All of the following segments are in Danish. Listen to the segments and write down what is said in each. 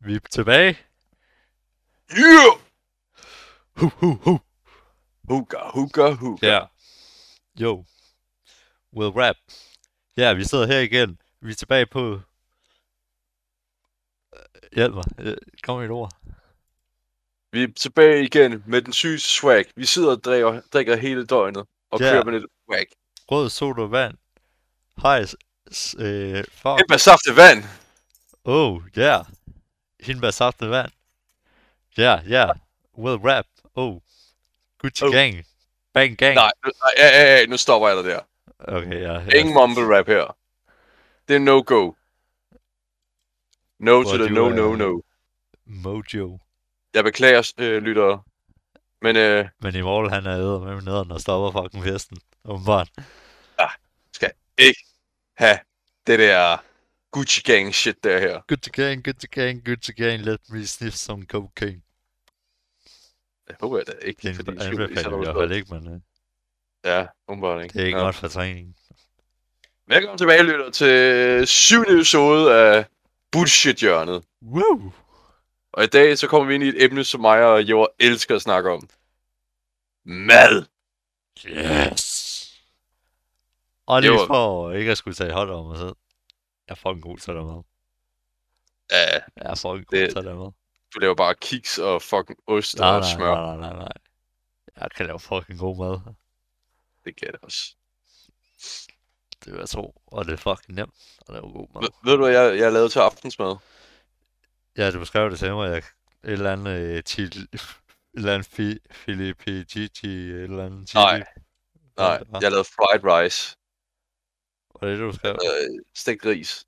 Vi er tilbage. Yeah! Hu, hu, hu. Hooka, hooka, hooka. Ja. Jo. Will rap. Ja, vi sidder her igen. Vi er tilbage på... Øh, Hjælp mig. Øh, Kom med et ord. Vi er tilbage igen med den syge swag. Vi sidder og drikker, drikker hele døgnet og Ja. kører med lidt swag. Rød soda vand. Hej. Øh, fuck. Med saftet vand. Oh, ja. Yeah. Hindbær saft med vand. Ja, yeah, ja. Yeah. Will rap. Oh. Gucci Oh. gang. Bang gang. Nej, nu- nej, ja, ja, ja, nu stopper jeg dig der. Okay, ja. ja. Ingen mumble rap her. Det er no-go. No Hvor to the no, er- no, no. Mojo. Jeg beklager, øh, lyttere. Men øh, Men i morgen han er æder med nederen og stopper fucking festen. Åbenbart. ikke have det der Gucci gang shit der her. Gucci gang, Gucci gang, Gucci gang, let me sniff some cocaine. Jeg håber jeg da ikke, er fordi er anbefaling der i hvert fald ikke, men øh, Ja, umiddelbart ikke. det er ikke ja. godt for træning. Velkommen tilbage, lytter, til syvende episode af Bullshit-hjørnet. Woo! Og i dag så kommer vi ind i et emne, som mig og Jord elsker at snakke om. Mad! Yes! Og lige for ikke at skulle tage hold om mig selv. Jeg er fucking god det mad. Ja, Jeg er fucking god Det- det mad. du laver bare kiks og fucking ost Nej, og nej, smør. nej, nej, nej, nej. Jeg kan lave fucking god mad. Det kan da også. Det vil jeg tro. Og det er fucking nemt at lave god mad. Ved, ved du, hvad jeg, jeg lavede til aftensmad? Ja, du beskrev det til mig. Jeg, et eller andet øh, chili, et eller andet fi, Filipe Gigi, et eller andet chili. Nej. Nej, det jeg lavede fried rice. Var det det, du skrev? Øh, stegt ris.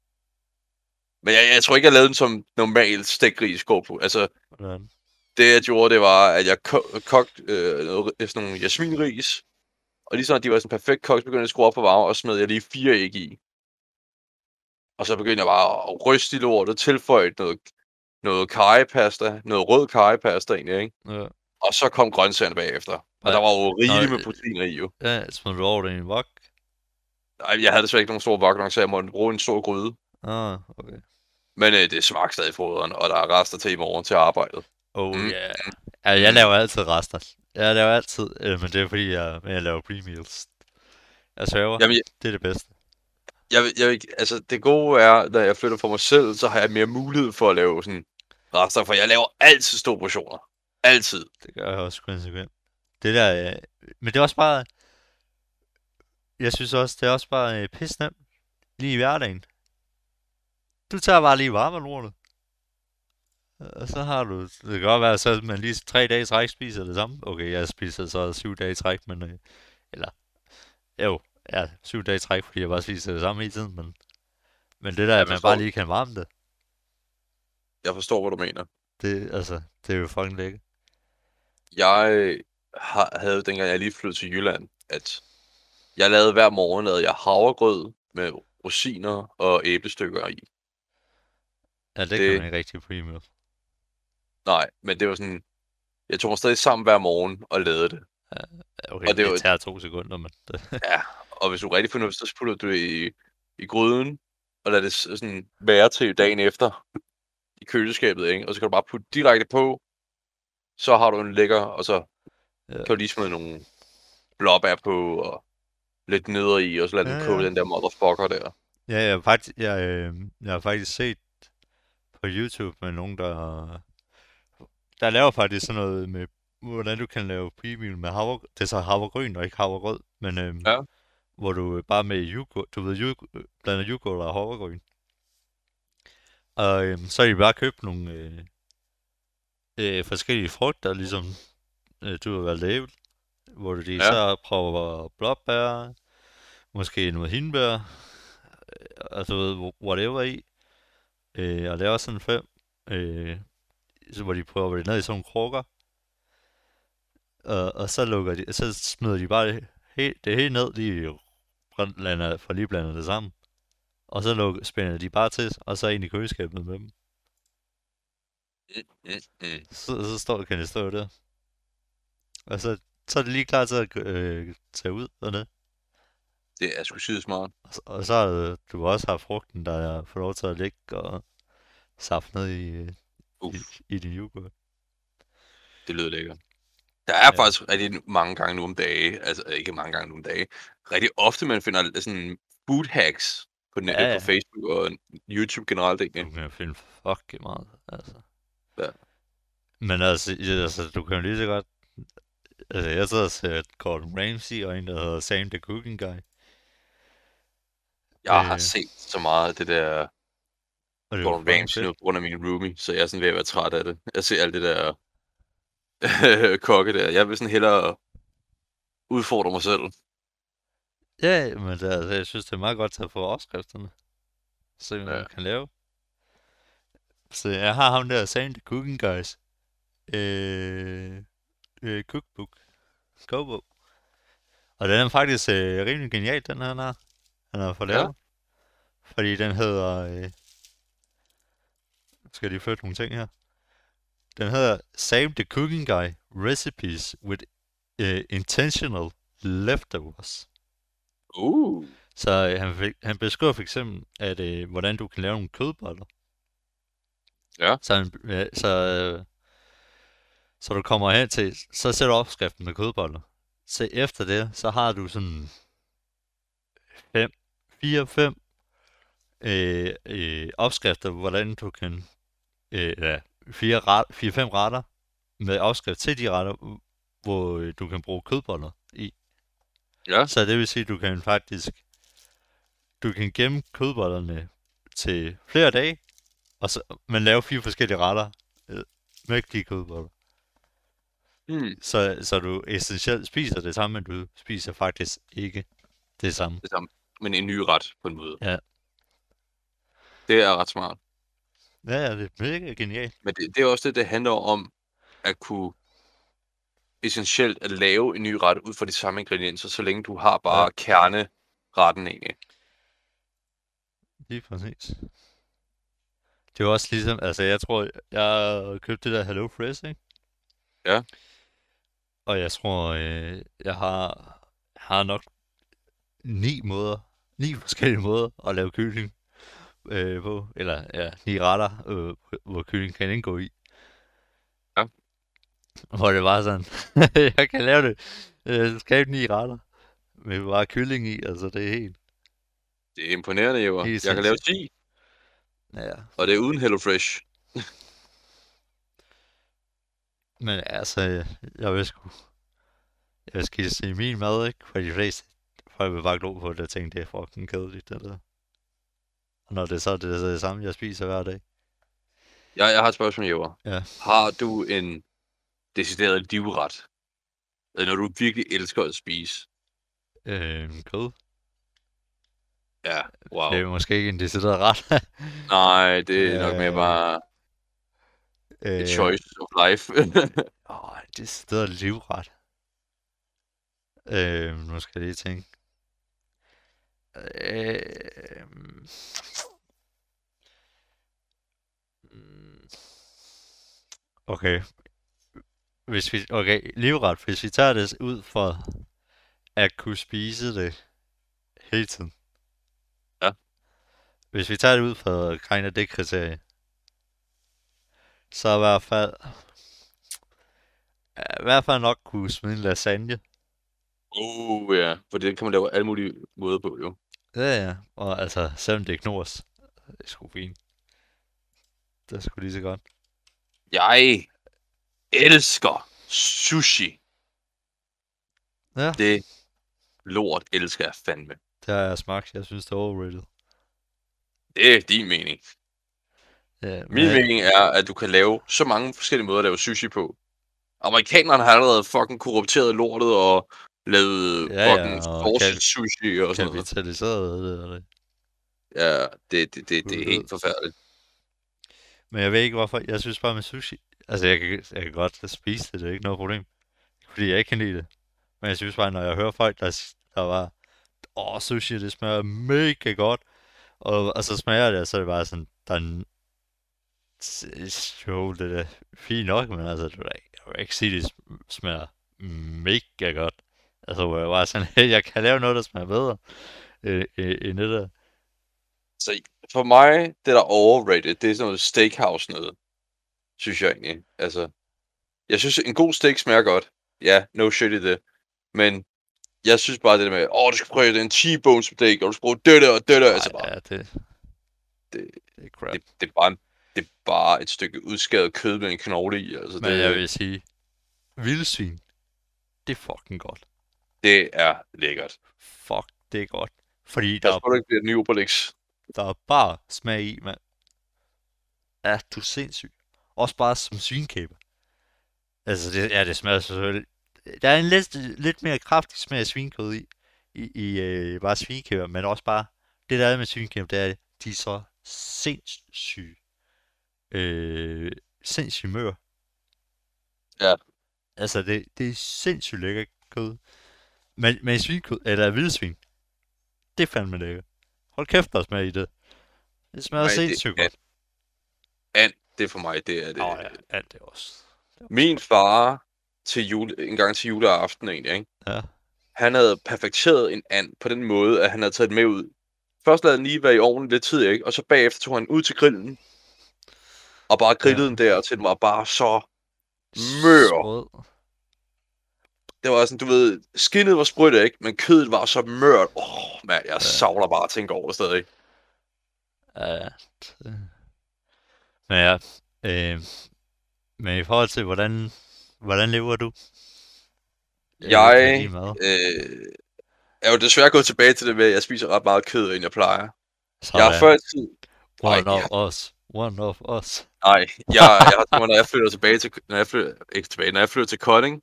Men jeg, jeg tror ikke, jeg lavede den som normal stegt ris går på. Altså, Hvordan? det jeg gjorde, det var, at jeg ko- kogte øh, noget, sådan nogle jasminris. Og lige at de var sådan perfekt kogt, så begyndte jeg at skrue op på varme, og smed jeg lige fire æg i. Og så begyndte jeg bare at ryste i lortet, tilføje noget, noget karripasta, noget rød karripasta egentlig, ikke? Ja. Og så kom grøntsagerne bagefter. Og Ja. der var jo rigeligt med proteiner i jo. Ja, smed du over det i en vok? Jeg havde desværre ikke nogen stor nok, så jeg måtte bruge en stor gryde. Ah, okay. Men øh, det smagte stadig i foderen, og der er rester til i morgen til arbejdet. Oh, Mm. yeah. Ja, jeg laver altid rester. Jeg laver altid, øh, men det er fordi, jeg, men jeg laver pre-meals. Jeg sværger, Jamen, jeg, det er det bedste. jeg, jeg, altså, det gode er, når jeg flytter for mig selv, så har jeg mere mulighed for at lave sådan rester, for jeg laver altid store portioner. Altid. Det gør jeg også konsekvent. Det der, øh, men det er også bare, jeg synes også, det er også bare øh, pisse nemt. Lige i hverdagen. Du tager bare lige varme lortet. Og så har du, det kan godt være, så at man lige tre dage i træk spiser det samme. Okay, jeg spiser så syv dage i træk, men, øh, eller, jo, ja, syv dage i træk, fordi jeg bare spiser det samme hele tiden, men, men det der, at man bare lige kan varme det, Jeg forstår, hvad du mener. det, altså, det er jo fucking lækkert. Jeg har, havde, dengang jeg lige flyttede til Jylland, at jeg lavede hver morgen lavede jeg havregrød med rosiner og æblestykker i. Ja, det, Det- kan man ikke rigtig premium. Nej, men det var sådan, jeg tog mig stadig sammen hver morgen og lavede det. Okay, Og det det, var- tager to sekunder, men det, Og hvis du er rigtig fornuftig, så putter du det i, i gryden, og lader det sådan være til dagen efter i køleskabet, ikke? Og så kan du bare putte direkte på, så har du en lækker, og så Ja. kan du lige smide nogle blåbær på, og lidt nødder i, og så lade Ja, den koge ja. den der motherfucker der. Ja, jeg har faktisk, jeg, øh, jeg har faktisk set på YouTube med nogen, der, der laver faktisk sådan noget med, hvordan du kan lave pre-meal med havre, det er så havregryn og ikke havregrød, men øh, Ja. hvor du øh, bare med yoghurt, du ved, yoghurt, blander yoghurt og havregryn. Og øh, så har de bare købt nogle øh, øh, forskellige frugter, ligesom øh, du har valgt æble, hvor de Ja. så prøver blåbær, måske noget hindbær, øh, altså ved, whatever i, øh, og laver sådan fem, øh, så hvor de prøver at det ned i sådan nogle krukker, og, og så lukker de, så smider de bare det helt, det helt ned, de blander, for lige blander det sammen, og så lukker, spænder de bare til, og så ind i køleskabet med dem. Så, så står, kan det stå der. Og så, så er det lige klar til at øh, tage ud dernede. Det er sgu skide smart. Og, så- har du også haft frugten, der får lov til at ligge og saft ned i, i, i din yoghurt. Det lyder lækkert. Der er Ja. faktisk rigtig mange gange nu om dage, altså ikke mange gange nu om dage, rigtig ofte man finder sådan food hacks på nettet, Ja, ja, på Facebook og YouTube generelt egentlig. Du kan jo finde fucking meget, altså. Ja. Men altså, altså, du kan jo lige så godt... Altså, jeg sidder og ser Gordon Ramsay og en, der hedder Sam the Cooking Guy. Jeg har Øh. set så meget af det der Og det Gordon Ramsay nu på grund af min roomie, så jeg er sådan ved at være træt af det. Jeg ser alt det der kokke der. Jeg vil sådan hellere udfordre mig selv. Ja, men det, altså, jeg synes, det er meget godt at få opskrifterne. Så man Ja. ja. kan lave. Så jeg har ham der, Sam the Cooking Guys. Øh, øh, cookbook. Kogebog. Og den er faktisk øh, rimelig genial, den her, han har. Fået Ja. lavet. Fordi den hedder... Øh, skal lige flytte nogle ting her. Den hedder Sam the Cooking Guy Recipes with uh, Intentional Leftovers. Uh. Så øh, han, fik, han beskriver for eksempel, at øh, hvordan du kan lave nogle kødboller. Ja. Så, han, øh, så, øh, så du kommer hen til, så ser du opskriften med kødboller. Så efter det, så har du sådan 5, 4, 5 øh, øh, opskrifter, hvordan du kan, øh, ja, 4, ret, 4, 5 retter med opskrift til de retter, hvor øh, du kan bruge kødboller i. Ja. Så det vil sige, at du kan faktisk du kan gemme kødbollerne til flere dage, og så, men lave fire forskellige retter øh, med de kødboller. Hmm. Så, så du essentielt spiser det samme, men du spiser faktisk ikke det samme. Det samme. Men en ny ret på en måde. Ja. Det er ret smart. Ja, ja, det er mega genialt. Men det, det er også det, det handler om at kunne essentielt at lave en ny ret ud fra de samme ingredienser, så længe du har bare Ja. kerneretten egentlig. Lige præcis. Det er også ligesom, altså jeg tror, jeg købte det der Hello Fresh, ikke? Ja. Og jeg tror, øh, jeg har, har nok ni måder, ni forskellige måder at lave kylling øh, på, eller ja, ni retter, øh, hvor kylling kan indgå i. Ja. Hvor det var sådan, jeg kan lave det, øh, skabe ni retter, med bare kylling i, altså det er helt, Det er imponerende, Jever. Helt Jeg kan lave sindssygt. 10, ja. og det er uden HelloFresh. Men altså, jeg vil sgu... Jeg vil sgu sige min mad, ikke? For de fleste folk vil bare glo på det og tænke, det er fucking kedeligt, det der. Og når det er så det, er det samme, jeg spiser hver dag. Jeg, jeg har et spørgsmål, Jever. Ja. Har du en decideret livret? Eller når du virkelig elsker at spise? Øhm, kød. Ja, wow. Det er måske ikke en decideret ret. Nej, det er nok mere Øh, bare øh, et choice of life. Åh, en decideret livret. Øhm, nu skal jeg lige tænke. Øhm, mm, Okay. Hvis vi, okay, livret, hvis vi tager det ud for at kunne spise det hele tiden. Ja. Hvis vi tager det ud for kind of det kriterie, så i hvert fald, i hvert fald nok kunne smide en lasagne. uh, ja. For det kan man lave alle mulige måder på, jo. Ja, ja. Og altså, selvom det er knors, det er sgu fint. Det er sgu lige så godt. Jeg elsker sushi. Ja. Det lort elsker jeg fandme. Det har jeg smagt. Jeg synes, det er overrated. Det er din mening. Ja, Min men- mening er, at du kan lave så mange forskellige måder at lave sushi på. Amerikanerne har allerede fucking korrupteret lortet og lavet Ja, ja, fucking og sauce kan- sushi og sådan noget. kapitaliseret det, og det. Ja, det, det, det, det er helt forfærdeligt. Men jeg ved ikke hvorfor. Jeg synes bare med sushi. Altså, jeg kan, jeg kan godt spise det. Det er ikke noget problem. Fordi jeg ikke kan lide det. Men jeg synes bare, når jeg hører folk, der, der var... Åh, sushi, det smager mega godt. Og, og så smager det, og så er det bare sådan... Der er Jo, det er fint nok, men altså, jeg vil ikke sige, det sm- smager mega godt. Altså, hvor jeg bare sådan, jeg kan lave noget, der smager bedre øh, øh, end det der. Så for mig, det der er overrated, det er sådan noget steakhouse noget. synes jeg egentlig. Altså, jeg synes, en god steak smager godt. Ja, no shit i det. Men jeg synes bare det der med, åh, du skal prøve den T-bone steak, og du skal bruge det der og det der. Ej, Altså bare, ja, det, det, det er crap. det, det, er bare, det er bare et stykke udskæret kød med en knogle i. Altså, Men det, jeg vil sige, vildsvin, det er fucking godt. Det er lækkert. Fuck, det er godt. Fordi Der der, skal du ikke blive et ny Obelix. der er bare smag i, mand. Ja, du er sindssyg. Også bare som svinkæber. Altså, det, ja, det smager selvfølgelig... Der er en lidt, lidt mere kraftig smag af svinkød i, i, i øh, bare svinkæber, men også bare... Det der er med svinkæber, det er, de er så sindssyge. Øh, sindssygt mør. Ja. Altså, det, det er sindssygt lækker kød. Men, men svinkød, eller vildsvin, det er fandme lækkert. Hold kæft, der er smag i det. Det smager Nej, sindssygt godt. And, det er for mig, det er det. Nå ja, alt det også. Min far til jule, en gang til juleaften egentlig, ikke? Ja. han havde perfekteret en and på den måde, at han havde taget den med ud. Først lavede den lige være i ovnen lidt tid, ikke? Og så bagefter tog han ud til grillen. Og bare grillede ja. den der, til den var bare så mør. Sprød. Det var sådan, du ved, skinnet var sprødt, ikke? Men kødet var så mørt. Åh, oh, mand, jeg Ja. savler bare at tænke over det stadig. Ja. Men ja, øh, men i forhold til, hvordan, hvordan lever du? Øh, Jeg-? Øh, jeg er jo desværre gået tilbage til det med, at jeg spiser ret meget kød, end jeg plejer. Sådan. Jeg har før i tid... One Nej, of us. One of us. Nej, jeg, jeg har når jeg flytter tilbage til... Når jeg flytter, ikke tilbage, når jeg flytter til Kolding,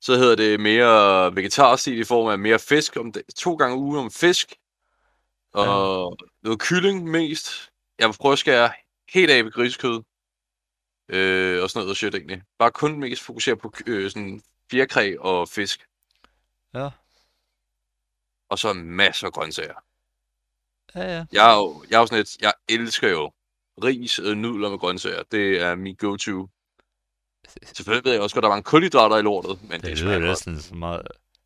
så hedder det mere vegetarstil i form af mere fisk om det, to gange ugen om fisk. Og noget kylling mest. Jeg vil prøve at skære helt af ved grisekød. Øh, og sådan noget shit egentlig. Bare kun mest fokusere på øh, sådan fjerkræ og fisk. Ja. Og så masser af grøntsager. Ja, ja. Jeg er jo, jeg er jo sådan et, jeg elsker jo ris og nudler med grøntsager. Det er min go-to. Selvfølgelig ved jeg også godt, at der var en kulhydrater i lortet, men det, Det det lyder smager godt. næsten så meget...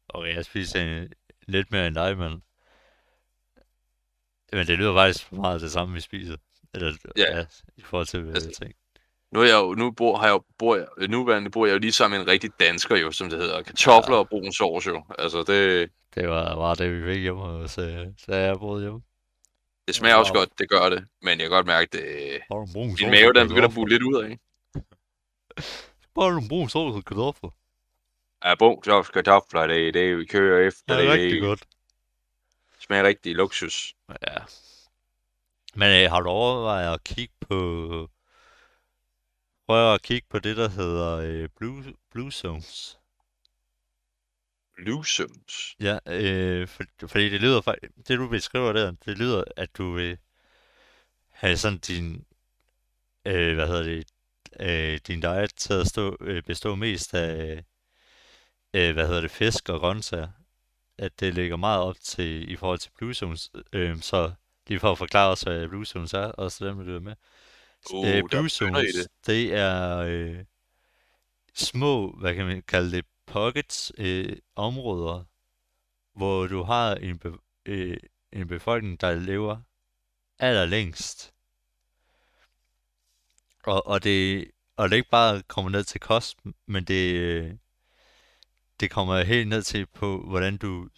Okay, jeg spiser en, lidt mere end dig, men... Men det lyder faktisk meget det samme, vi spiser. Eller, Ja. ja, i forhold til Altså, ting. Nu, er jeg jo, nu bor, har jeg, jo- bor jeg, nuværende bor jeg jo lige sammen med en rigtig dansker jo, som det hedder. Kartofler Ja. og brun sovs jo. Altså det, Det var bare det, vi fik hjemme hos, øh, da jeg boede hjemme. det smager også Wow. godt, det gør det. Men jeg kan godt mærke, det, en brun min mave og den begynder at bulle lidt ud af. Bare nogle brun sovs og kartofler. Ja, brun sovs kartofler, det er det, vi kører efter. Det er Det, rigtig godt. smager rigtig luksus. Ja. Men øh, har du overvejet at kigge på... Prøv at kigge på det, der hedder øh, Blue, Blue Zones. Lusums. Ja, øh, for, fordi det lyder faktisk... Det du beskriver der, det lyder, at du vil have sådan din... Øh, hvad hedder det? Øh, din diet til at stå, øh, bestå mest af... Øh, hvad hedder det? Fisk og grøntsager. At det ligger meget op til i forhold til Blue Zones. Øh, så lige for at forklare os, hvad Blue Zones er, og så dem vil du med. Uh, Øh, der Blue Zones, det. det er øh, små, hvad kan man kalde det, pockets, øh, områder, hvor du har en, be, øh, en befolkning, der lever allerlængst. Og, og, det, og det ikke bare kommer ned til kost, men det, det kommer helt ned til på, hvordan du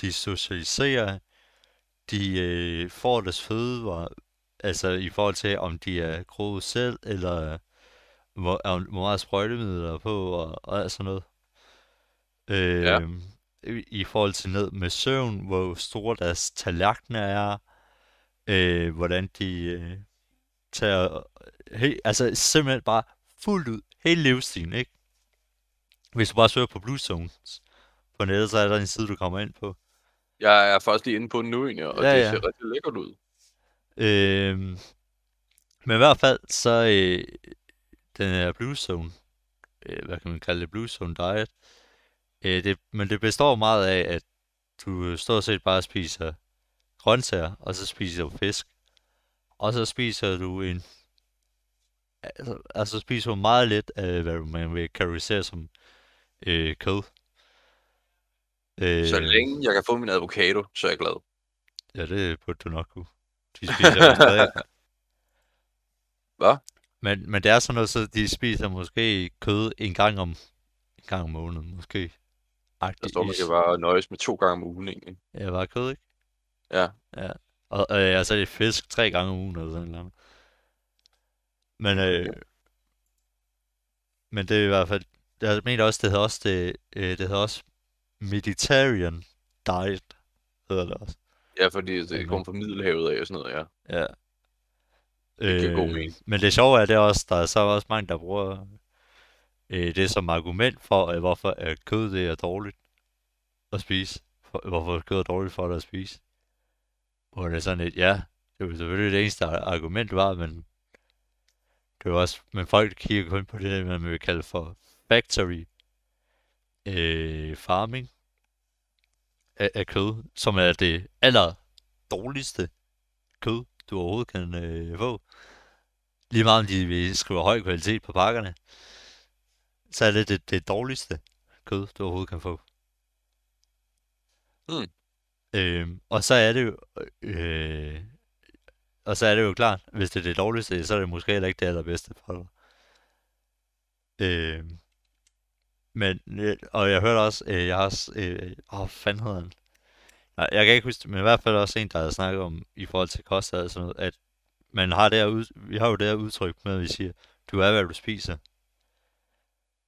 de socialiserer, de øh, får deres fødevarer, altså i forhold til, om de er groet selv, eller hvor, om, hvor meget sprøjtemidler er på, og, og alt sådan noget. Øh, Ja. i, I forhold til ned med søvn, hvor store deres tallerkener er, øh, hvordan de øh, tager, he, altså simpelthen bare fuldt ud, hele livsstilen, ikke? Hvis du bare søger på Blue Zones på nettet, så er der en side, du kommer ind på. Jeg er faktisk lige inde på den nu, egentlig, og Ja, det ja. ser rigtig lækkert ud. Øhm, men i hvert fald, så øh, den her Blue Zone, øh, hvad kan man kalde det, Blue Zone Diet, øh, det, men det består meget af, at du stort set bare spiser grøntsager, og så spiser du fisk, og så spiser du en, altså, altså spiser du meget lidt af, hvad man vil kategorisere som øh, kød. Øh, Så længe jeg kan få min avocado, så er jeg glad. Ja, det burde du nok kunne. De spiser jo stadig. Hvad? Men, men det er sådan noget, så de spiser måske kød en gang om, en gang om måneden, måske. Der står, man kan bare nøjes med to gange om ugen, egentlig. Ja, bare kød, ikke? Ja. Ja. Og, øh, altså, det er fisk tre gange om ugen, eller sådan noget. Men, øh, men det er i hvert fald, jeg mener også, det hedder også, det, øh, det hedder også Mediterranean Diet, hedder det også. Ja, fordi det kommer fra Middelhavet af og sådan noget, ja. Ja. Det giver god Øh, mening. men det sjove er, det er også, der er så også mange, der bruger øh, det som argument for, øh, hvorfor at kød det er dårligt at spise. For, hvorfor kød er dårligt for dig at spise. Hvor det er sådan lidt, ja, det er jo selvfølgelig det eneste argument, var, men det er også, men folk kigger kun på det, man vil kalde for factory øh, farming af, af kød, som er det aller dårligste kød, du overhovedet kan øh, få. Lige meget om de vil skrive høj kvalitet på pakkerne, så er det det, det dårligste kød, du overhovedet kan få. Mm. Øh, og så er det jo, øh, og så er det jo klart, hvis det er det dårligste, så er det måske heller ikke det allerbedste for dig. Øhm, øh, men, og jeg hørte også, øh, jeg har også, øh, åh, fanden hedder han? Nej, jeg kan ikke huske det, men i hvert fald også en, der har snakket om, i forhold til kost og sådan noget, at man har det her ud, vi har jo det her udtryk med, at vi siger, du er, hvad du spiser.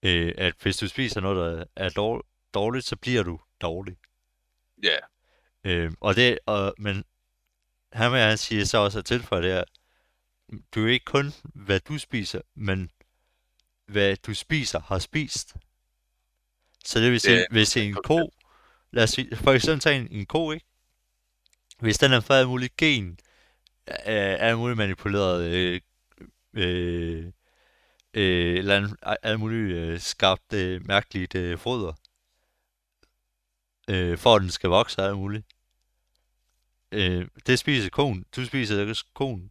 Øh, at hvis du spiser noget, der er dårligt, dårligt så bliver du dårlig. Ja. Øh, og det, og, men han med, han siger så også at tilføje det her, du er ikke kun, hvad du spiser, men hvad du spiser har spist. Så det vil sige, Ja, hvis en ko, lad os sige, for eksempel tage en, en ko, ikke? Hvis den har fået alt muligt gen, af alt muligt manipuleret, øh, øh, øh, eller alt muligt øh, skabt øh, mærkeligt øh, foder, øh, for at den skal vokse og alt muligt. Øh, det spiser konen. Du spiser ikke konen.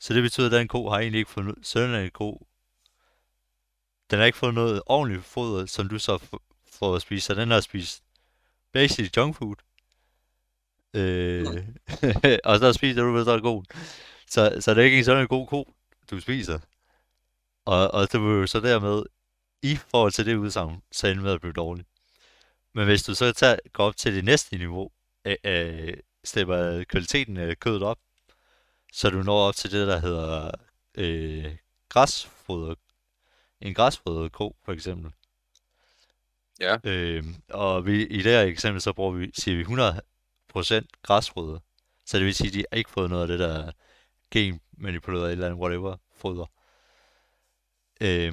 Så det betyder, at den ko har egentlig ikke fået noget, søn af en ko. Den har ikke fået noget ordentligt foder, som du så f- får at spise. Så den har spist basic junk food. Øh, og så spiser du, der er god. Så, så det er ikke en sådan en god ko, du spiser. Og, og det vil jo så dermed, i forhold til det udsagn, så ende med at blive dårlig. Men hvis du så tager, går op til det næste niveau, af, af, stepper kvaliteten af kødet op, så du når op til det, der hedder øh, græsfoder. En græsfodret ko, for eksempel. Ja. Øh, og vi, i det her eksempel, så bruger vi, siger vi 100% græsfoder. Så det vil sige, at de har ikke fået noget af det der genmanipuleret eller andet, whatever, foder. Øh,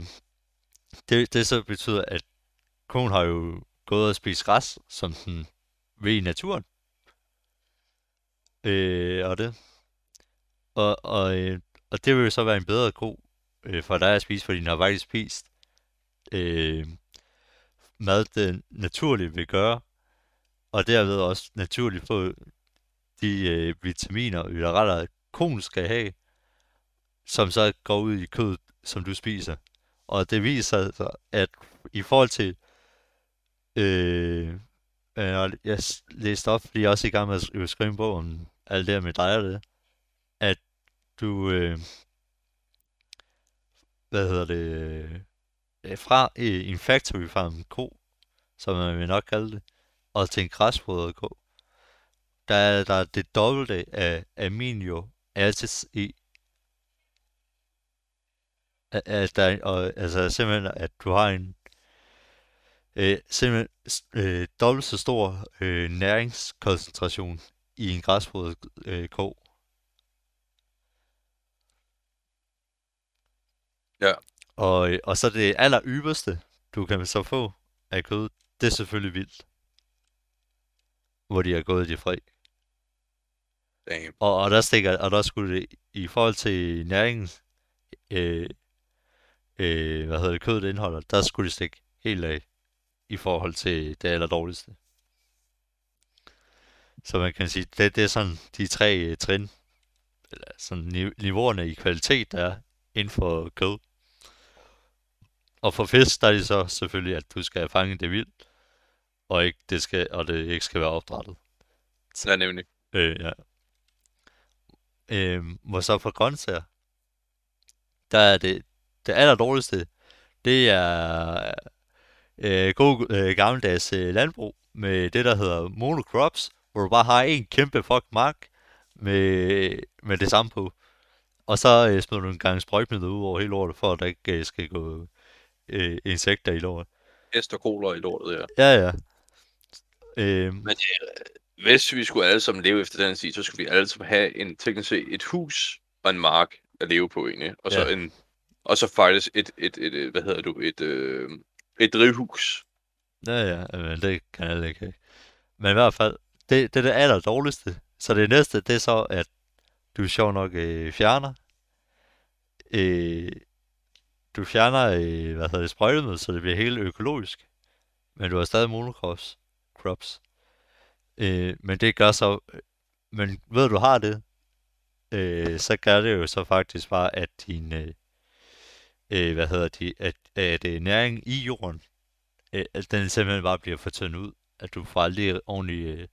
det, det så betyder, at konen har jo gået og spist græs, som den vil i naturen. Øh, og det. Og, og, øh, og det vil jo så være en bedre ko øh, for dig at spise, fordi den har faktisk spist øh, mad, den naturligt vil gøre, og derved også naturligt få de øh, vitaminer, mineraler, konen skal have, som så går ud i kødet, som du spiser. Og det viser sig, at i forhold til, øh, øh, jeg læste op, fordi jeg er også i gang med at skrive en bog om alt det her med dig og det, at du, øh, hvad hedder det, øh, fra øh, en factory farm ko, som man vil nok kalde det, og til en græsfodret ko, der er der er det dobbelte af amino acids i. At, at der, og, altså simpelthen, at du har en øh, simpelthen øh, dobbelt så stor øh, næringskoncentration i en græsfodret øh, ko. Ja. Og, øh, og så det aller ypperste, du kan så få af kød, det er selvfølgelig vildt. Hvor de har gået de fri. Damn. Og, og der stikker, og der skulle det, i forhold til næringens, øh, øh, hvad hedder det, kødet indeholder, der skulle det stikke helt af, i forhold til det aller dårligste. Så man kan sige, det, det er sådan de tre øh, trin, eller sådan ni- niveauerne i kvalitet, der er inden for kød. Og for fisk, der er det så selvfølgelig, at du skal fange det vildt, og, ikke, det skal, og det ikke skal være opdrettet. Ja, nemlig. Øh, ja. Øh, hvor så for grøntsager, der er det, det aller dårligste, det er øh, god øh, gammeldags øh, landbrug med det, der hedder monocrops, hvor du bare har en kæmpe fuck mark med, med det samme på. Og så øh, smider du en gang sprøjtmiddel ud over hele lortet, for at der ikke øh, skal gå øh, insekter i lortet. Og koler i lortet, ja. Ja, ja. Øh, Men øh, hvis vi skulle alle sammen leve efter den stil, så skulle vi alle sammen have en teknisk set et hus og en mark at leve på egentlig. Og så Ja. en og så faktisk et, et, et, et hvad hedder du, et, øh, et drivhus. ja, ja, men det kan alle ikke. Men i hvert fald, det, det er det aller dårligste. Så det næste, det er så, at du sjov nok øh, fjerner øh, du fjerner, øh, hvad hedder det, sprøjtemiddel, så det bliver helt økologisk. Men du har stadig monocrops. Crops. Øh, men det gør så, øh, men ved du har det, øh, så gør det jo så faktisk bare, at din, øh, øh, hvad hedder det, at, at øh, næring i jorden, øh, at den simpelthen bare bliver fortyndet ud. At du får aldrig ordentlig øh,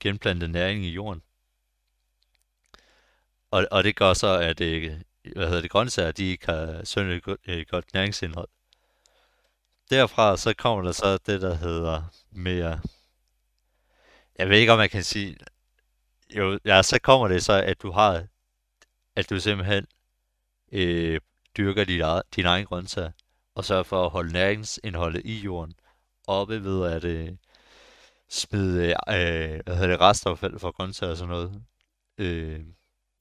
genplante næring i jorden. Og, og det gør så, at øh, hvad hedder det, grøntsager, de ikke har synderligt godt, øh, godt næringsindhold. Derfra så kommer der så det, der hedder mere... Jeg ved ikke, om man kan sige... Jo, ja, så kommer det så, at du har... At du simpelthen øh, dyrker dit eget, din egen grøntsager, og sørger for at holde næringsindholdet i jorden oppe ved at øh, smide øh, hvad hedder det, restaffald fra grøntsager og sådan noget. Øh,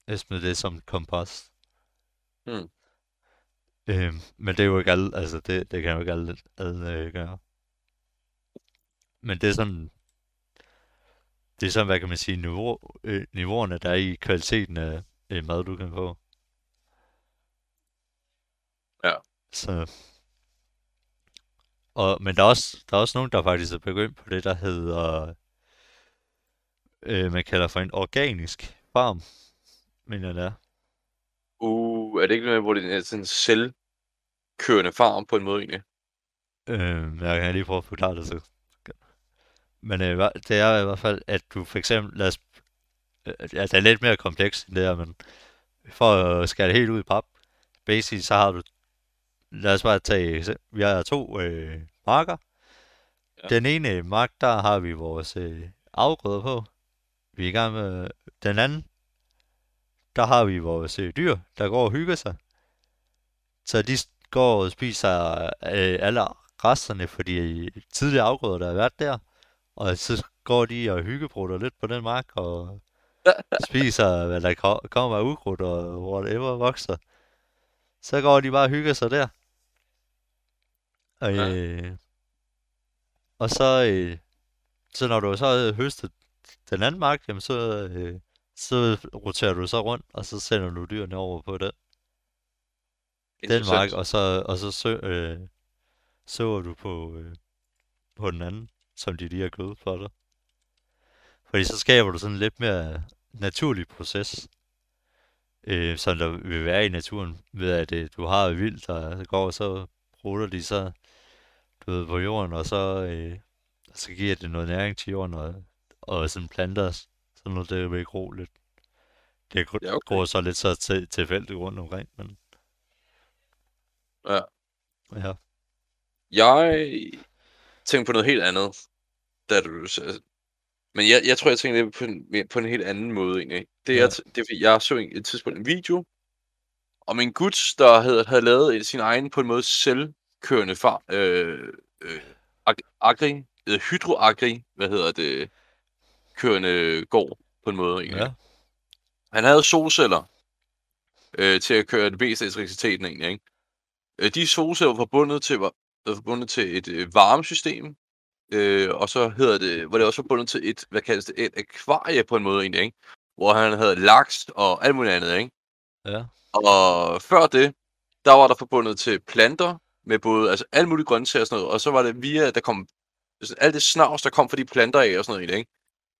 at smide det som kompost. Hmm. Øh, men det er jo ikke alle, altså det, det kan jo ikke alle, alle øh, gøre. Men det er sådan, det er sådan, hvad kan man sige, niveau, øh, niveauerne, der er i kvaliteten af øh, mad, du kan få. Ja. Så, og, men der er, også, der er også nogen, der faktisk er begyndt på det, der hedder, øh, man kalder for en organisk farm, mener jeg det er. Uh, er det ikke noget, hvor det er sådan en selvkørende farm på en måde egentlig? Øh, jeg kan lige prøve at forklare det så. Men øh, det er i hvert fald, at du for eksempel, lad os, øh, ja, det er lidt mere komplekst end det her, men for at skære det helt ud i pap, basic, så har du, lad os bare tage, vi har to øh, marker. Ja. Den ene mark, der har vi vores øh, afgrøder på. Vi er i gang med den anden. Der har vi vores øh, dyr, der går og hygger sig. Så de går og spiser øh, alle resterne for de tidligere afgrøder, der har været der. Og så går de og hyggebrutter lidt på den mark og spiser, hvad der ko- kommer af ukrudt og whatever vokser. Så går de bare og hygger sig der. Og, Ja. øh, og så, øh, så når du så har høstet den anden mark, jamen så, øh, så roterer du så rundt, og så sender du dyrene over på den, den mark, og så, og så sø, øh, søger du på, øh, på den anden, som de lige har gået for dig. Fordi så skaber du sådan en lidt mere naturlig proces, øh, som der vil være i naturen, ved at øh, du har vildt, der går, og så ruller de så du ved, på jorden, og så, øh, så giver det noget næring til jorden, og, og sådan planter, sådan noget, det vil gro lidt. Det gr- Ja, okay. går så lidt så til, tilfældigt rundt omkring, men Ja. ja. Jeg tænkte på noget helt andet, da du. Men jeg, jeg tror, jeg tænkte på en, på en helt anden måde egentlig. Det, Ja. jeg, det er, jeg så en- et tidspunkt en video om en gut, der havde, havde lavet et, sin egen på en måde selvkørende far, øh, øh, ag- agri, øh, hydroagri, hvad hedder det, kørende gård på en måde egentlig. Ja, Han havde solceller øh, til at køre det meste af elektriciteten egentlig, ikke? Øh, de solceller var forbundet til, var, var forbundet til et øh, varmesystem, øh, og så hedder det, var det også forbundet til et, hvad kaldes det, et akvarie på en måde egentlig, ikke? Hvor han havde laks og alt muligt andet, ikke? ja, Og før det, der var der forbundet til planter, med både, altså alle mulige grøntsager og sådan noget, og så var det via, der kom, altså, alt det snavs, der kom fra de planter af og sådan noget, ikke?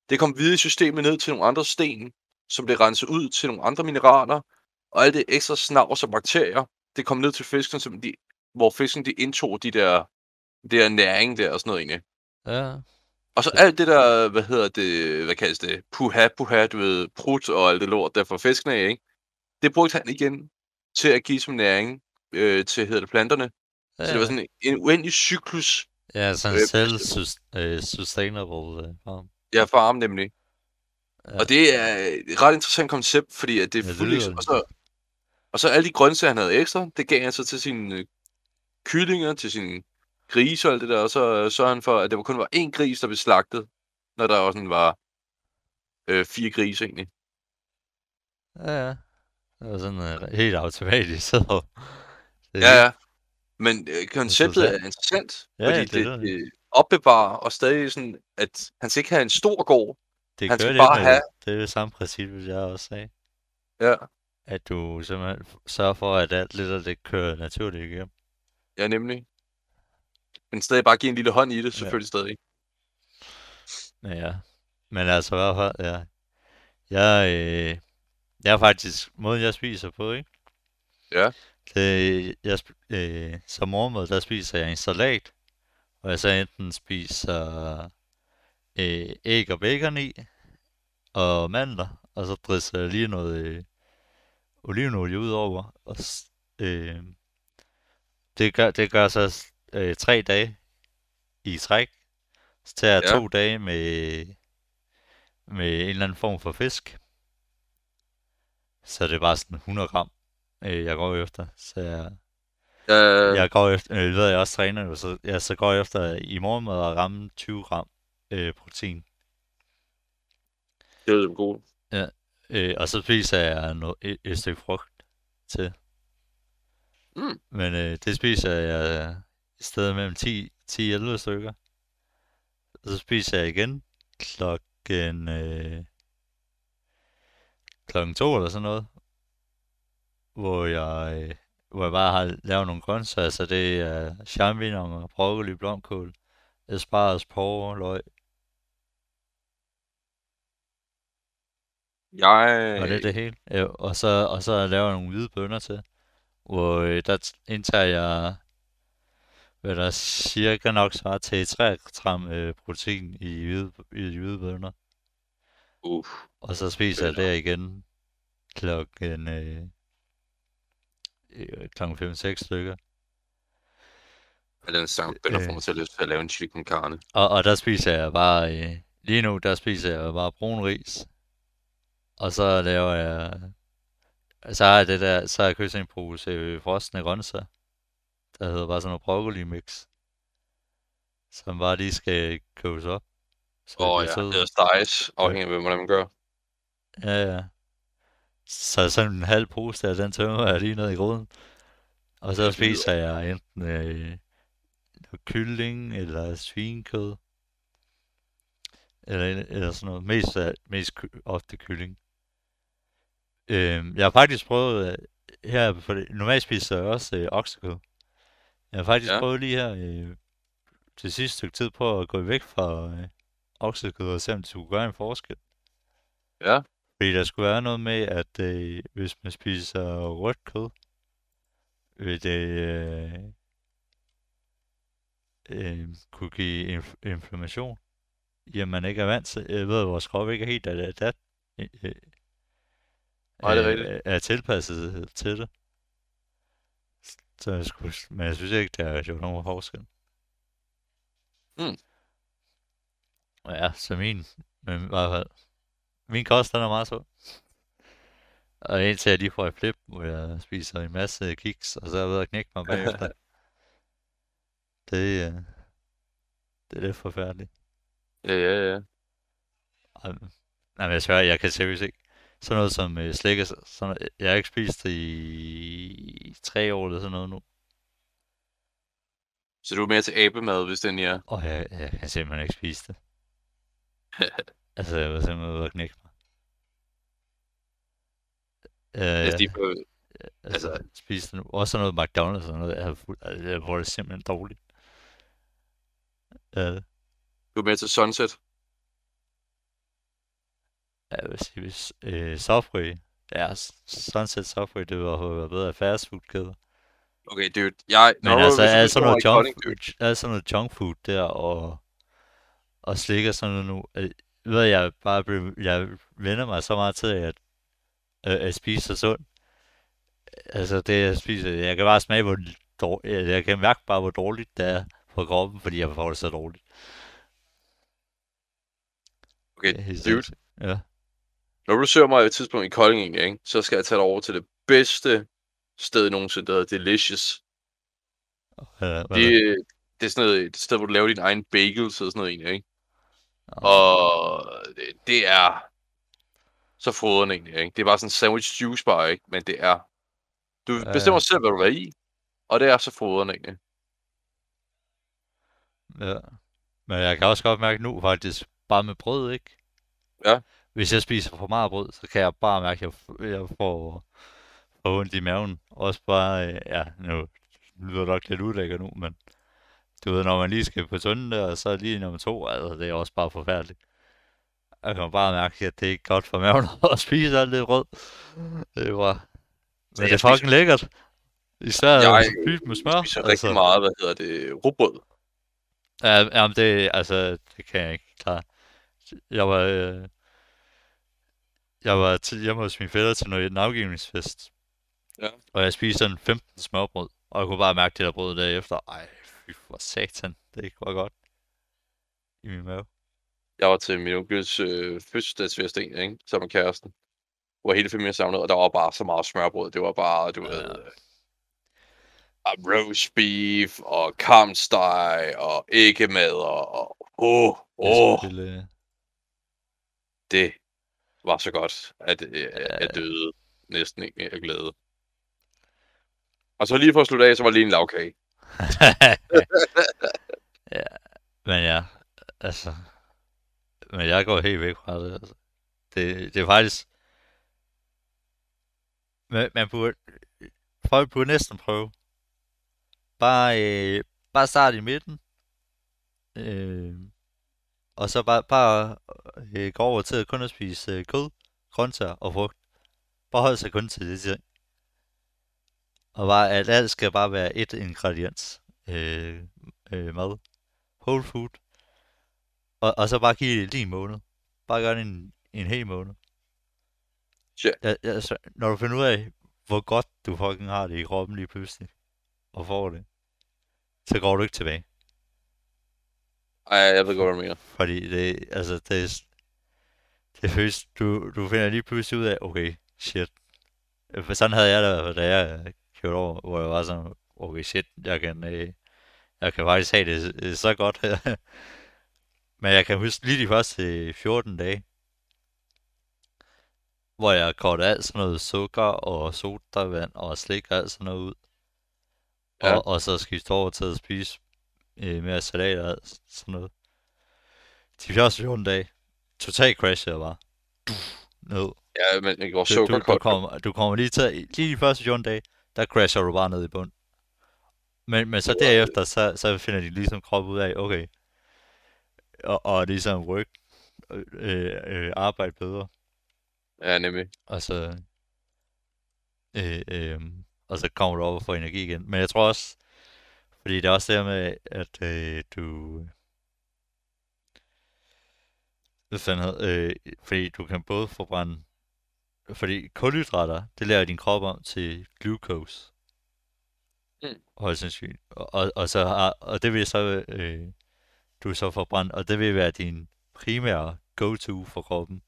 Det kom videre i systemet ned til nogle andre sten, som blev renset ud til nogle andre mineraler, og alt det ekstra snavs og bakterier, det kom ned til fisken, som de, hvor fisken de indtog de der, der næring der og sådan noget egentlig. ja, Og så alt det der, hvad hedder det, hvad kaldes det, puha, puha, du ved, prut og alt det lort der fra fisken af, ikke? Det brugte han igen til at give som næring øh, til hedder det, planterne. Ja. Så det var sådan en, en uendelig cyklus. Ja, sådan en øh, selv-sustainable øh, farm. Ja, farm nemlig. Ja. Og det er et ret interessant koncept, fordi at det er ja, fuldt... Og så, og så alle de grøntsager, han havde ekstra, det gav han så til sine øh, kyllinger, til sine grise og alt det der, og så sørgede han for, at det kun var én gris, der blev slagtet, når der også var øh, fire grise egentlig. Ja, ja. Det var sådan uh, helt automatisk. Så det ja, ja. Men øh, konceptet er interessant, ja, fordi det, det, det opbevarer og stadig sådan, at han skal ikke have en stor gård. Det han skal bare det, have... Det er det samme princip, jeg også sagde. Ja. At du simpelthen sørger for, at alt lidt af det kører naturligt igennem. Ja, nemlig. Men stadig bare give en lille hånd i det, selvfølgelig ja. stadig. Ja, men altså i hvert fald, ja. Jeg, øh, jeg er faktisk måden, jeg spiser på, ikke? Ja. Det, jeg, øh, som morgenmad, der spiser jeg en salat, og jeg så enten spiser øh, æg og bacon i, og mandler, og så drysser jeg lige noget øh, olivenolie ud over, og øh, det gør, det gør så øh, tre dage i træk. Så tager jeg ja. to dage med, med en eller anden form for fisk. Så det er bare sådan 100 gram, øh, jeg går efter. Så jeg, øh... jeg går efter, øh, ved jeg også træner, så jeg så går jeg efter i morgenmad at ramme 20 gram øh, protein. Det er jo godt. Ja, øh, og så spiser jeg noget, et, et stykke frugt til. Mm. Men øh, det spiser jeg i stedet mellem 10-11 stykker. Og så spiser jeg igen klokken, øh, klokken to eller sådan noget. Hvor jeg, øh, hvor jeg bare har lavet nogle grøntsager, så det er champignon, broccoli, blomkål, asparges, porre, løg. Jeg... Og det er det hele. Ja, og så, og så laver jeg nogle hvide bønner til, hvor øh, der indtager jeg hvad der cirka nok svarer til 3 gram øh, protein i hvide, i hvide bønner. Uff. Og så spiser jeg der igen klokken, øh, øh klokken 5-6 stykker. Ja, den sang bønner får mig til at lyst til at lave en chili con carne. Og, og der spiser jeg bare, øh, lige nu der spiser jeg bare brun ris. Og så laver jeg, så har jeg det der, så har jeg købt en pose øh, frostende grøntsager der hedder bare sådan noget broccoli mix, som bare lige skal koges op. Åh oh, ja, det er steges, afhængig af, hvordan man gør. Ja, ja. Så sådan en halv pose der, den tømmer jeg lige ned i gryden. Og så spiser jeg enten øh, kylling eller svinekød. Eller, eller sådan noget. Mest, mest ofte kylling. Øh, jeg har faktisk prøvet, øh, her, for normalt spiser jeg også øh, oksekød. Jeg har faktisk ja. prøvet lige her øh, til sidste stykke tid på at gå væk fra øh, oksekød og se om det skulle gøre en forskel. Ja. Fordi der skulle være noget med, at øh, hvis man spiser rødt kød, vil det øh, øh, kunne give inf- inflammation. I at man ikke er vant til, jeg ved, at vores krop ikke er helt at, at, øh, Nej, det er rigtigt. er tilpasset til det. Så jeg skulle, men jeg synes ikke, det er jo nogen forskel. Mm. Ja, så min, men i hvert fald, min kost, den er meget så. Og indtil jeg lige får et flip, hvor jeg spiser en masse kiks, og så er jeg ved at knække mig bagefter. det, øh, det er lidt forfærdeligt. Ja, ja, ja. Nej, men jeg svær, jeg kan seriøst ikke sådan noget som øh, slikker, sådan, jeg har ikke spist det i, tre år eller sådan noget nu. Så du er mere til abemad, hvis den er? Åh, jeg, jeg kan simpelthen ikke spise det. altså, jeg var simpelthen ude og knække mig. Øh, altså, de altså, altså, spise den. Også sådan noget McDonald's og sådan noget. Jeg, fuld, altså, jeg får det simpelthen dårligt. Øh. Du er mere til Sunset? jeg vil sige, hvis øh, Subway, ja, Sunset Subway, det var bedre fast food kæder. Okay, dude, jeg... Men altså, er sådan noget, junk, food, er sådan noget junk food der, og, og slikker sådan noget nu, øh, ved jeg bare, jeg vender mig så meget til at, øh, at spise så sundt, altså det jeg spiser, jeg kan bare smage, hvor dårligt, jeg kan mærke bare, hvor dårligt det er på kroppen, fordi jeg får det så dårligt. Okay, dude. Ja. Når du søger mig et tidspunkt i Kolding, ikke, så skal jeg tage dig over til det bedste sted nogensinde, der hedder Delicious. Ja, Det, det? det er sådan noget, et sted, hvor du laver din egen bagels og sådan noget egentlig, ikke? Nå, Og det, det er så fodrende egentlig, ikke? Det er bare sådan en sandwich juice bar, ikke? Men det er... Du Ja, bestemmer selv, hvad du vil i, og det er så fodrende egentlig. Ja. Men jeg kan også godt mærke nu faktisk, bare med brød, ikke? Ja. Hvis jeg spiser for meget brød, så kan jeg bare mærke, at jeg, jeg får, får ondt i maven. Også bare, øh, ja, nu lyder det nok lidt udlækker nu, men du ved, når man lige skal på tunden der, og så lige nummer to, altså det er også bare forfærdeligt. Jeg kan bare mærke, at det er ikke godt for maven at spise alt det rød. Det var... Men det er spiser- fucking lækkert. Især Jeg fyldt med smør. Jeg spiser rigtig meget, hvad hedder det, rugbrød. Ja, jamen det, altså, det kan jeg ikke klare. Jeg var, øh, jeg var til, hjemme hos min fætter til noget, en afgivningsfest. Ja. Og jeg spiste sådan 15 smørbrød, og jeg kunne bare mærke det der brød derefter. Ej, for satan, det ikke var godt i min mave. Jeg var til min onkels øh, fødselsdagsfest, ikke? Sammen med kæresten. Hvor hele familien samlet, og der var bare så meget smørbrød. Det var bare, du Ja. ved... Øh, og roast beef, og kamsteg, og æggemad, og... Åh, oh, Jeg åh, skulle, øh, det var så godt, at øh, Ja. jeg døde næsten ikke af glæde. Og så lige for at slutte af, så var det lige en lavkage. ja, men ja, altså, men jeg går helt væk fra det, altså. Det, det er faktisk, man, man burde, folk burde næsten prøve. Bare, øh, bare start i midten, øh, og så bare, bare øh, gå over til at kun at spise øh, kød, grøntsager og frugt. Bare hold sig kun til det ting. Og bare, at alt skal bare være et ingrediens øh, øh, mad. Whole food. Og, og så bare give det lige en måned. Bare gør det en, en hel måned. Ja. Ja, altså, når du finder ud af, hvor godt du fucking har det i kroppen lige pludselig, og får det, så går du ikke tilbage. Ej, jeg ved godt, hvad du mener. Fordi det, altså, det er, det føles, du, du finder lige pludselig ud af, okay, shit. For sådan havde jeg det, da jeg kørte over, hvor jeg var sådan, okay, shit, jeg kan, øh, jeg kan faktisk have det øh, så godt her. Men jeg kan huske lige de første 14 dage, hvor jeg kortede alt sådan noget sukker og sodavand og slik og alt sådan noget ud. Ja. Og, og så skifte over til at spise øh, mere salat og alt sådan noget. De første 14 dage, totalt crashede jeg bare. Duf, ned. Ja, men det går Du, sukker du, du, koldt. kommer, du kommer lige til, lige de første 14 dage, der crasher du bare ned i bund. Men, men så derefter, så, så finder de ligesom krop ud af, okay, og, og ligesom work, øh, øh, arbejde bedre, Ja, nemlig. og så, øh, øh, og så kommer du op og får energi igen. Men jeg tror også, fordi det er også det med, at øh, du, hvad fanden hed, øh, fordi du kan både forbrænde, fordi kulhydrater, det lærer din krop om til glucose. Mm. Højst sandsynligt. Og, og, og, så har, og det vil så, øh, du så forbrænde, og det vil være din primære go-to for kroppen.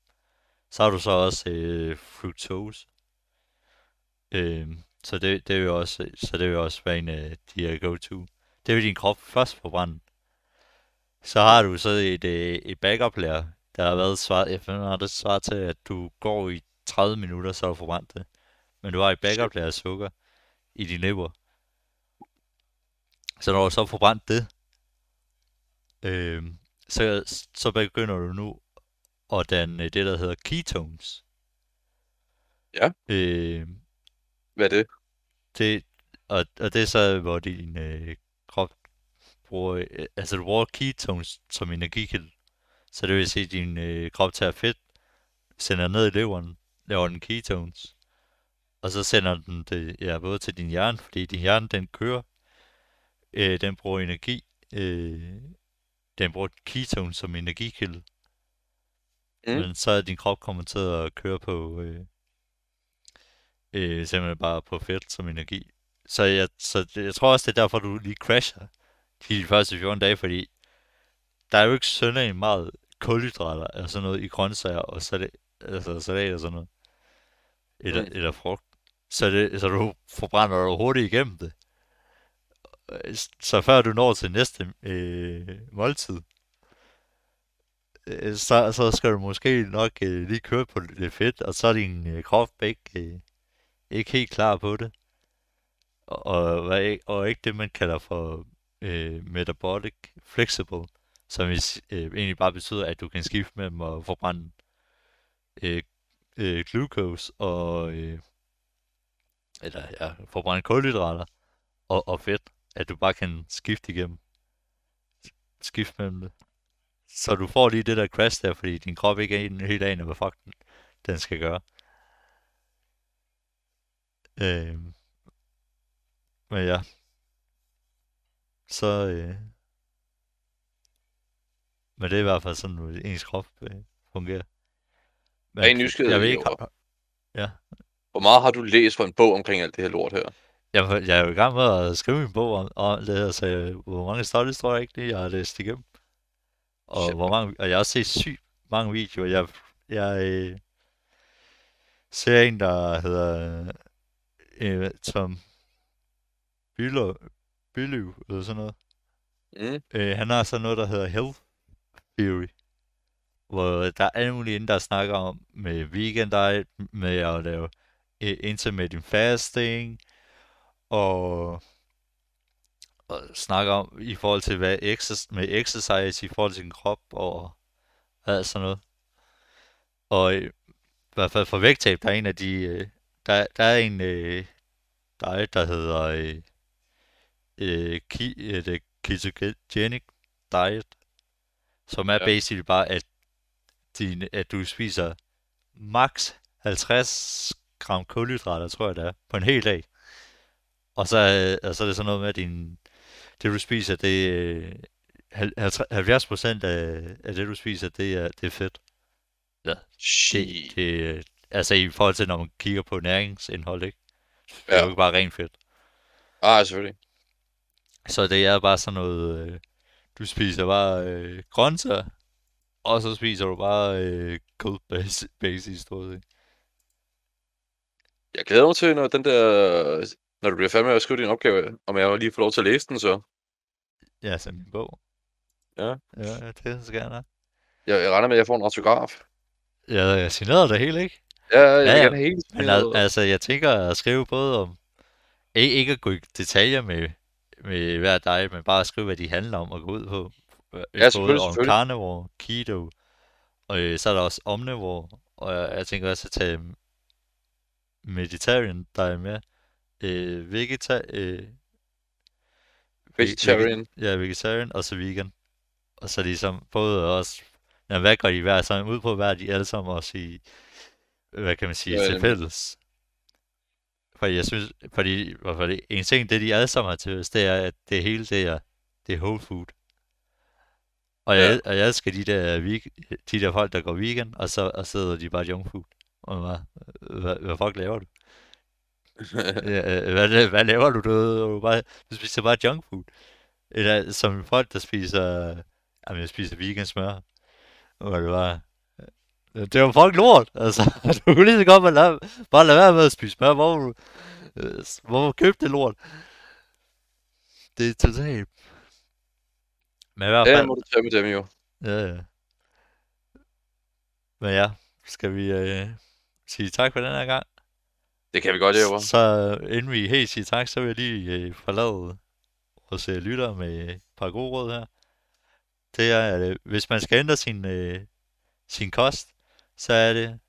Så har du så også øh, fructose. Øh, så det, det vil også, så det vil også være en af de her go-to. Det vil din krop først forbrænde. Så har du så et, øh, et backup lager, der har været svar, jeg finder, det svar til, at du går i 30 minutter, så har du forbrændt det. Men du har et backup af sukker i din lever. Så når du så har forbrændt det, øh, så, så begynder du nu at danne det, der hedder ketones. Ja. Øh, Hvad er det? det, og, og det er så, hvor din øh, krop bruger, øh, altså du bruger ketones som energikilde. Så det vil sige, at din øh, krop tager fedt, sender ned i leveren, laver den ketones, og så sender den det ja, både til din hjerne, fordi din hjerne den kører, øh, den bruger energi, øh, den bruger ketones som energikilde. Mm. Men så er din krop kommer til at køre på, øh, øh, simpelthen bare på fedt som energi. Så jeg, så jeg tror også, det er derfor, du lige crasher de første 14 dage, fordi der er jo ikke søndag meget kulhydrater eller sådan noget i grøntsager og salat, altså salat og sådan noget. Eller, mm. eller frugt. Så, det, så du forbrænder dig hurtigt igennem det. Så før du når til næste øh, måltid, øh, så, så skal du måske nok øh, lige køre på lidt fedt, og så er din øh, krop ikke, øh, ikke helt klar på det. Og, og, og ikke det, man kalder for øh, metabolic flexible, som øh, egentlig bare betyder, at du kan skifte mellem at forbrænde øh, øh, glucose og øh, eller ja, forbrænde kulhydrater og, og fedt, at du bare kan skifte igennem. Skifte mellem det. Så du får lige det der crash der, fordi din krop ikke er helt af, hvad fuck den, den skal gøre. Øh, men ja. Så, øh, men det er i hvert fald sådan, at ens krop øh, fungerer. Men, er nysgerrig jeg ved ikke, ja. Hvor meget har du læst på en bog omkring alt det her lort her? Jeg, jeg er jo i gang med at skrive en bog om, om det her, så hvor mange studies tror jeg ikke det, jeg har læst igennem. Og, Shit. hvor mange, og jeg har også set sygt mange videoer. Jeg, jeg øh, ser en, der hedder øh, Tom Bylev, Bylev, eller sådan noget. Mm. Øh, han har sådan noget, der hedder Health Theory hvor der er alle mulige der snakker om med vegan diet, med at lave intermittent fasting, og, og snakker om i forhold til hvad exercise, med exercise i forhold til sin krop og alt sådan noget. Og i hvert fald for vægttab, der er en af de, øh, der, der er en øh, diet, der hedder øh, øh, ketogenic diet, som er ja. basically bare, at din, at du spiser max 50 gram kulhydrater, tror jeg det er, på en hel dag. Og så, og så er det sådan noget med, at din, det du spiser, det 70 procent af, af det du spiser, det er, det er fedt. Ja. Det, det, altså i forhold til, når man kigger på næringsindhold, ikke? Det er jo ikke bare rent fedt. Ah, selvfølgelig. Så det er bare sådan noget, øh, du spiser bare øh, grøntsager, og så spiser du bare øh, cold base, base stort set. Jeg glæder mig til, når den der... Når du bliver færdig med at skrive din opgave, om jeg lige får lov til at læse den, så. Ja, så min bog. Ja. Ja, det skal jeg Jeg, jeg regner med, at jeg får en autograf. Ja, jeg signerede det hele, ikke? Ja, jeg ja, ja. helt Men al- altså, jeg tænker at skrive både om... Ikke, ikke at gå i detaljer med, med hver dig, men bare at skrive, hvad de handler om og gå ud på. Ja, selvfølgelig, både om carnivore, keto, og øh, så er der også omnivore, og jeg, jeg tænker også at tage mediterranean, der er med, øh, vegeta, øh, vegetarian. ja, vegetarian, og så vegan. Og så ligesom både også, ja, hvad går de hver sammen ud på, hvad de alle sammen også i, hvad kan man sige, ja, til fælles. Fordi jeg synes, fordi, fordi en ting, det de alle sammen har til det er, at det hele, det er, det er whole food. Og jeg, ja. og jeg elsker de der, de der folk, der går vegan, og så og sidder de bare junk food. Og hvad, hvad, hvad fuck laver du? ja, hvad, hvad laver du? Du, du, bare, du spiser bare junk food. Eller som folk, der spiser... Jamen, jeg spiser vegan smør. Og det var... Det er jo fucking lort, altså. Du kunne lige så godt bare lade, bare lade være med at spise smør. Hvorfor, du, hvorfor købte det lort? Det er totalt men i hvert fald... Det må du tage med dem jo. Ja, ja. Men ja, skal vi øh, sige tak for den her gang? Det kan vi godt, Jørgen. Så inden vi helt siger tak, så vil jeg lige øh, forlade vores øh, lytter med et par gode råd her. Det er, at øh, hvis man skal ændre sin, øh, sin kost, så er det,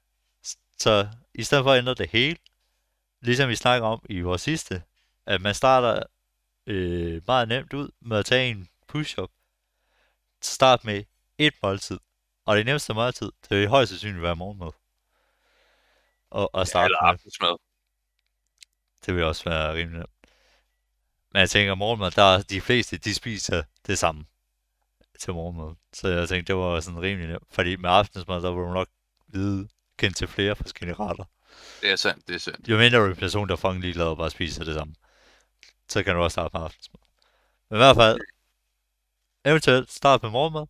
så i stedet for at ændre det hele, ligesom vi snakker om i vores sidste, at man starter øh, meget nemt ud med at tage en push-up, start med et måltid. Og det nemmeste måltid, det vil højst sandsynligt være morgenmad. Og, og starte ja, eller aftensmad. Det vil også være rimelig nemt. Men jeg tænker, morgenmad, der er de fleste, de spiser det samme til morgenmad. Så jeg tænkte, det var sådan rimelig nemt. Fordi med aftensmad, der vil du nok vide kendt til flere forskellige retter. Det er sandt, det er sandt. Jo mindre du er en person, der er fucking ligeglad og bare spiser det samme, så kan du også starte med aftensmad. Men i hvert fald, eventuelt start med morgenmad.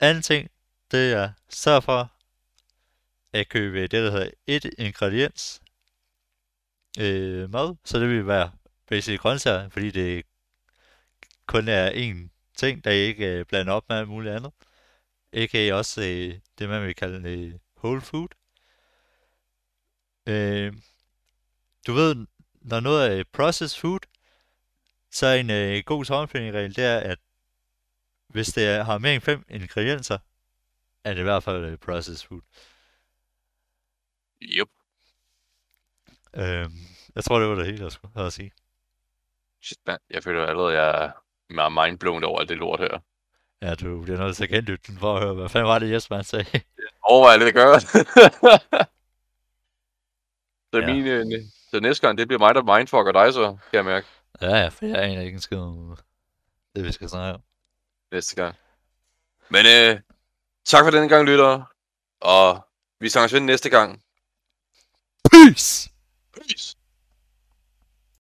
Anden ting, det er sørg for at købe det, der hedder et ingrediens øh, mad. Så det vil være basically grøntsager, fordi det kun er én ting, der ikke øh, blander op med alt muligt andet. A.k.a. også øh, det, man vil kalde øh, whole food. Øh, du ved, når noget er processed food, så er en øh, god tommelfingerregel, det er, at hvis det har mere end fem ingredienser, er det i hvert fald øh, processed food. Yep. Øh, jeg tror, det var det hele, jeg skulle have at sige. Shit, man. Jeg føler allerede, jeg er meget mindblown over alt det lort her. Ja, du bliver nødt til at genlytte den for at høre, hvad fanden var det, Jesper han sagde. Overvej lidt at gøre. så, Ja. ja. min, øh, så næste gang, det bliver mig, der mindfucker dig så, kan jeg mærke. ja, ja, for jeg aner ikke en skid om det, vi skal snakke om. Næste gang. Men øh, tak for denne gang, lyttere. Og vi snakkes ved næste gang. Peace! Peace!